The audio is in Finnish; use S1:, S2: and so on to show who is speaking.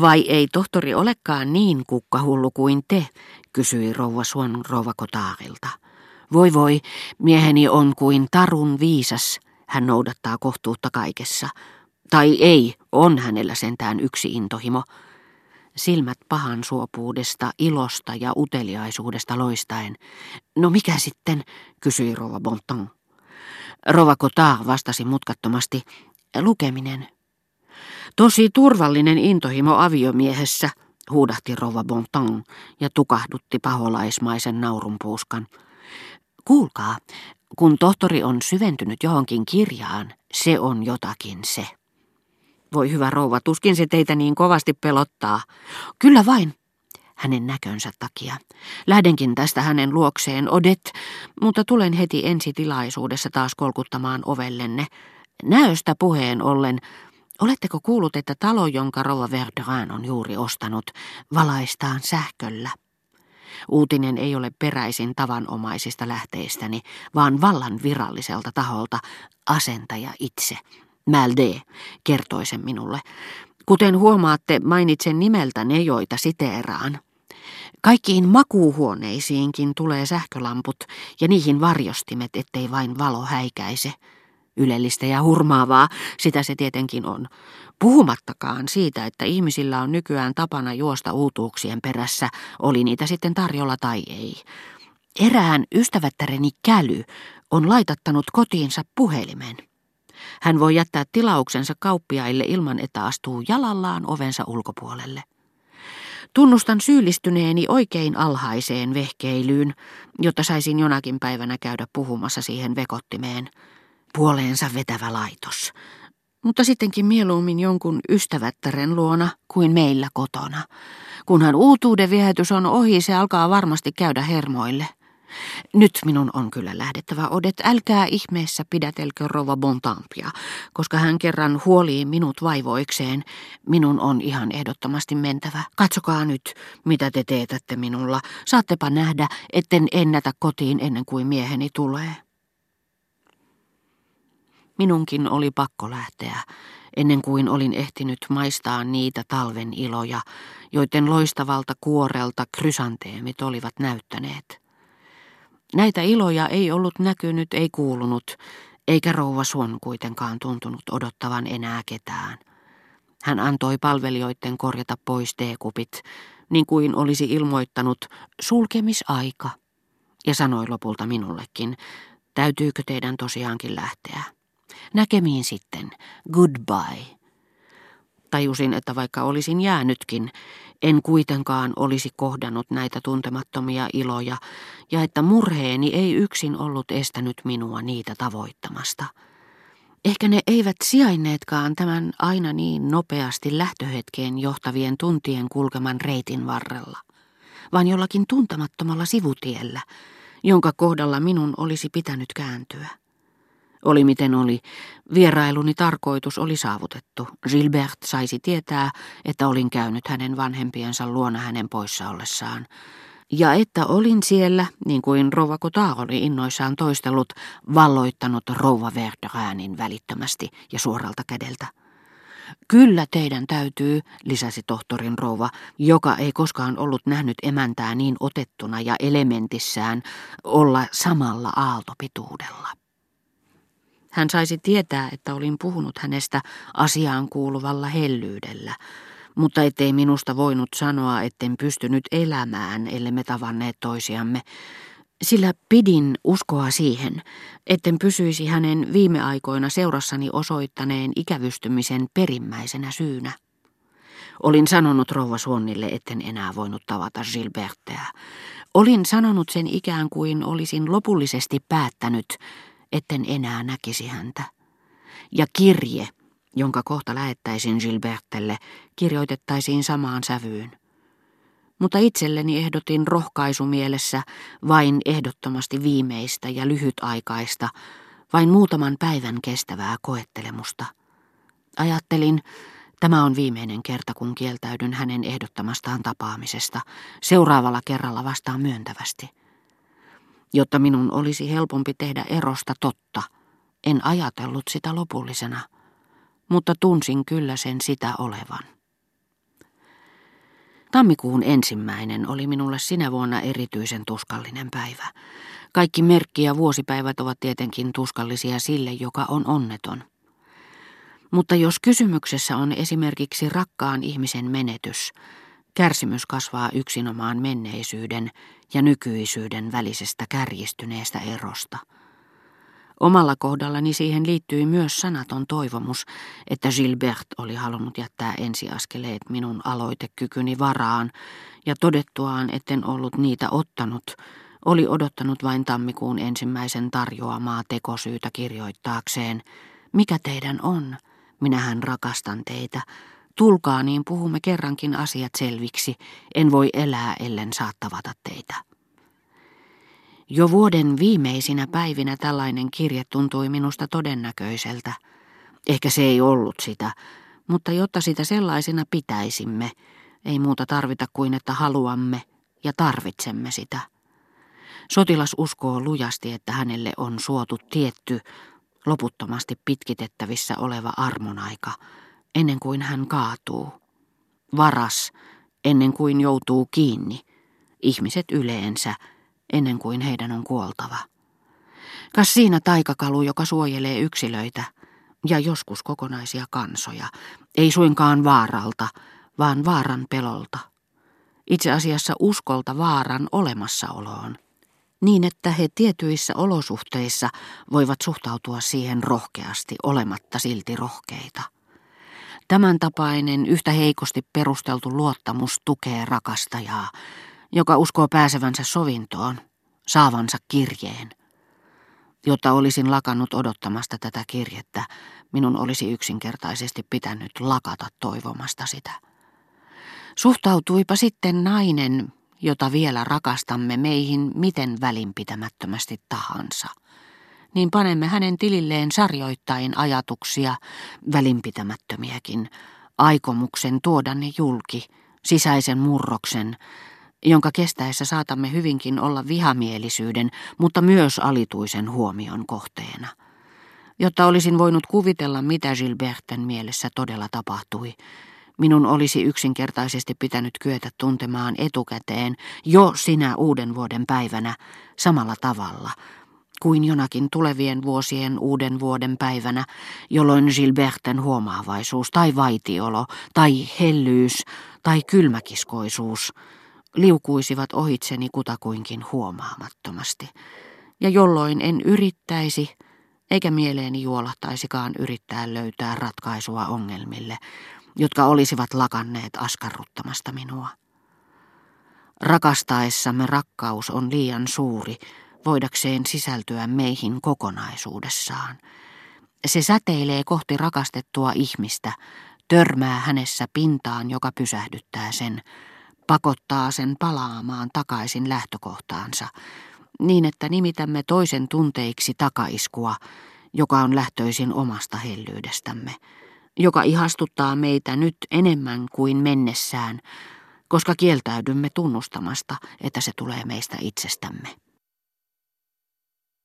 S1: Vai ei tohtori olekaan niin kukkahullu kuin te, kysyi rouva Suon rouva Kotaarilta. Voi voi, mieheni on kuin tarun viisas, hän noudattaa kohtuutta kaikessa. Tai ei, on hänellä sentään yksi intohimo. Silmät pahan suopuudesta, ilosta ja uteliaisuudesta loistaen. No mikä sitten, kysyi rouva Bonton. Rova Cotard vastasi mutkattomasti, lukeminen. Tosi turvallinen intohimo aviomiehessä, huudahti rouva Bonton ja tukahdutti paholaismaisen naurunpuuskan. Kuulkaa, kun tohtori on syventynyt johonkin kirjaan, se on jotakin se. Voi hyvä rouva, tuskin se teitä niin kovasti pelottaa. Kyllä vain, hänen näkönsä takia. Lähdenkin tästä hänen luokseen, Odet, mutta tulen heti ensi tilaisuudessa taas kolkuttamaan ovellenne. Näöstä puheen ollen, oletteko kuullut, että talo, jonka rouva Verderin on juuri ostanut, valaistaan sähköllä? Uutinen ei ole peräisin tavanomaisista lähteistäni, vaan vallan viralliselta taholta, asentaja itse. Malde kertoi sen minulle. Kuten huomaatte, mainitsen nimeltä ne, joita siteeraan. Kaikkiin makuuhuoneisiinkin tulee sähkölamput ja niihin varjostimet, ettei vain valo häikäise. Ylellistä ja hurmaavaa, sitä se tietenkin on. Puhumattakaan siitä, että ihmisillä on nykyään tapana juosta uutuuksien perässä, oli niitä sitten tarjolla tai ei. Erään ystävättäreni käly on laitattanut kotiinsa puhelimen. Hän voi jättää tilauksensa kauppiaille ilman, että astuu jalallaan ovensa ulkopuolelle. Tunnustan syyllistyneeni oikein alhaiseen vehkeilyyn, jotta saisin jonakin päivänä käydä puhumassa siihen vekottimeen. Puoleensa vetävä laitos. Mutta sittenkin mieluummin jonkun ystävättären luona kuin meillä kotona. Kunhan uutuuden viehätys on ohi, se alkaa varmasti käydä hermoille. Nyt minun on kyllä lähdettävä, Odet. Älkää ihmeessä pidätelkö rova Bontampia, koska hän kerran huolii minut vaivoikseen. Minun on ihan ehdottomasti mentävä. Katsokaa nyt, mitä te teetätte minulla. Saattepa nähdä, etten ennätä kotiin ennen kuin mieheni tulee. Minunkin oli pakko lähteä, ennen kuin olin ehtinyt maistaa niitä talven iloja, joiden loistavalta kuorelta krysanteemit olivat näyttäneet. Näitä iloja ei ollut näkynyt, ei kuulunut, eikä rouva Suon kuitenkaan tuntunut odottavan enää ketään. Hän antoi palvelijoiden korjata pois teekupit, niin kuin olisi ilmoittanut sulkemisaika, ja sanoi lopulta minullekin, täytyykö teidän tosiaankin lähteä. Näkemiin sitten, goodbye. Tajusin, että vaikka olisin jäänytkin, en kuitenkaan olisi kohdannut näitä tuntemattomia iloja, ja että murheeni ei yksin ollut estänyt minua niitä tavoittamasta. Ehkä ne eivät sijainneetkaan tämän aina niin nopeasti lähtöhetkeen johtavien tuntien kulkeman reitin varrella, vaan jollakin tuntemattomalla sivutiellä, jonka kohdalla minun olisi pitänyt kääntyä. Oli miten oli, vierailuni tarkoitus oli saavutettu. Gilbert saisi tietää, että olin käynyt hänen vanhempiensa luona hänen poissa ollessaan. Ja että olin siellä, niin kuin rouva Cotard oli innoissaan toistellut, valloittanut rouva Verderäänin välittömästi ja suoralta kädeltä. Kyllä teidän täytyy, lisäsi tohtorin rouva, joka ei koskaan ollut nähnyt emäntää niin otettuna ja elementissään, olla samalla aaltopituudella. Hän saisi tietää, että olin puhunut hänestä asiaan kuuluvalla hellyydellä, mutta ettei minusta voinut sanoa, etten pystynyt elämään, ellei me tavanneet toisiamme, sillä pidin uskoa siihen, etten pysyisi hänen viime aikoina seurassani osoittaneen ikävystymisen perimmäisenä syynä. Olin sanonut rouva Suonnille, etten enää voinut tavata Gilbertteä. Olin sanonut sen ikään kuin olisin lopullisesti päättänyt, etten enää näkisi häntä. Ja kirje, jonka kohta lähettäisin Gilbertelle, kirjoitettaisiin samaan sävyyn. Mutta itselleni ehdotin rohkaisumielessä vain ehdottomasti viimeistä ja lyhytaikaista, vain muutaman päivän kestävää koettelemusta. Ajattelin, tämä on viimeinen kerta, kun kieltäydyn hänen ehdottamastaan tapaamisesta. Seuraavalla kerralla vastaan myöntävästi. Jotta minun olisi helpompi tehdä erosta totta, en ajatellut sitä lopullisena, mutta tunsin kyllä sen sitä olevan. Tammikuun ensimmäinen oli minulle sinä vuonna erityisen tuskallinen päivä. Kaikki merkki- ja vuosipäivät ovat tietenkin tuskallisia sille, joka on onneton. Mutta jos kysymyksessä on esimerkiksi rakkaan ihmisen menetys, kärsimys kasvaa yksinomaan menneisyyden ja nykyisyyden välisestä kärjistyneestä erosta. Omalla kohdallani siihen liittyi myös sanaton toivomus, että Gilbert oli halunnut jättää ensiaskeleet minun aloitekykyni varaan, ja todettuaan, etten ollut niitä ottanut, oli odottanut vain tammikuun ensimmäisen tarjoamaa tekosyytä kirjoittaakseen, mikä teidän on, minähän rakastan teitä, tulkaa niin puhumme kerrankin asiat selviksi, en voi elää ellen saa tavata teitä. Jo vuoden viimeisinä päivinä tällainen kirje tuntui minusta todennäköiseltä. Ehkä se ei ollut sitä, mutta jotta sitä sellaisena pitäisimme, ei muuta tarvita kuin että haluamme ja tarvitsemme sitä. Sotilas uskoo lujasti, että hänelle on suotu tietty, loputtomasti pitkitettävissä oleva armonaika, ennen kuin hän kaatuu. Varas, ennen kuin joutuu kiinni. Ihmiset yleensä, ennen kuin heidän on kuoltava. Kas siinä taikakalu, joka suojelee yksilöitä ja joskus kokonaisia kansoja, ei suinkaan vaaralta, vaan vaaran pelolta. Itse asiassa uskolta vaaran olemassaoloon, niin että he tietyissä olosuhteissa voivat suhtautua siihen rohkeasti, olematta silti rohkeita. Tämän tapainen yhtä heikosti perusteltu luottamus tukee rakastajaa, joka uskoo pääsevänsä sovintoon, saavansa kirjeen. Jotta olisin lakannut odottamasta tätä kirjettä, minun olisi yksinkertaisesti pitänyt lakata toivomasta sitä. Suhtautuipa sitten nainen, jota vielä rakastamme meihin miten välinpitämättömästi tahansa. Niin panemme hänen tililleen sarjoittain ajatuksia, välinpitämättömiäkin, aikomuksen tuoda ne julki, sisäisen murroksen, jonka kestäessä saatamme hyvinkin olla vihamielisyyden, mutta myös alituisen huomion kohteena. Jotta olisin voinut kuvitella, mitä Gilberten mielessä todella tapahtui, minun olisi yksinkertaisesti pitänyt kyetä tuntemaan etukäteen jo sinä uuden vuoden päivänä samalla tavalla kuin jonakin tulevien vuosien uuden vuoden päivänä, jolloin Gilberten huomaavaisuus tai vaitiolo tai hellyys tai kylmäkiskoisuus – liukuisivat ohitseni kutakuinkin huomaamattomasti, ja jolloin en yrittäisi, eikä mieleeni juolahtaisikaan yrittää löytää ratkaisua ongelmille, jotka olisivat lakanneet askarruttamasta minua. Rakastaessamme rakkaus on liian suuri, voidakseen sisältyä meihin kokonaisuudessaan. Se säteilee kohti rakastettua ihmistä, törmää hänessä pintaan, joka pysähdyttää sen, pakottaa sen palaamaan takaisin lähtökohtaansa, niin että nimitämme toisen tunteiksi takaiskua, joka on lähtöisin omasta hellyydestämme, joka ihastuttaa meitä nyt enemmän kuin mennessään, koska kieltäydymme tunnustamasta, että se tulee meistä itsestämme.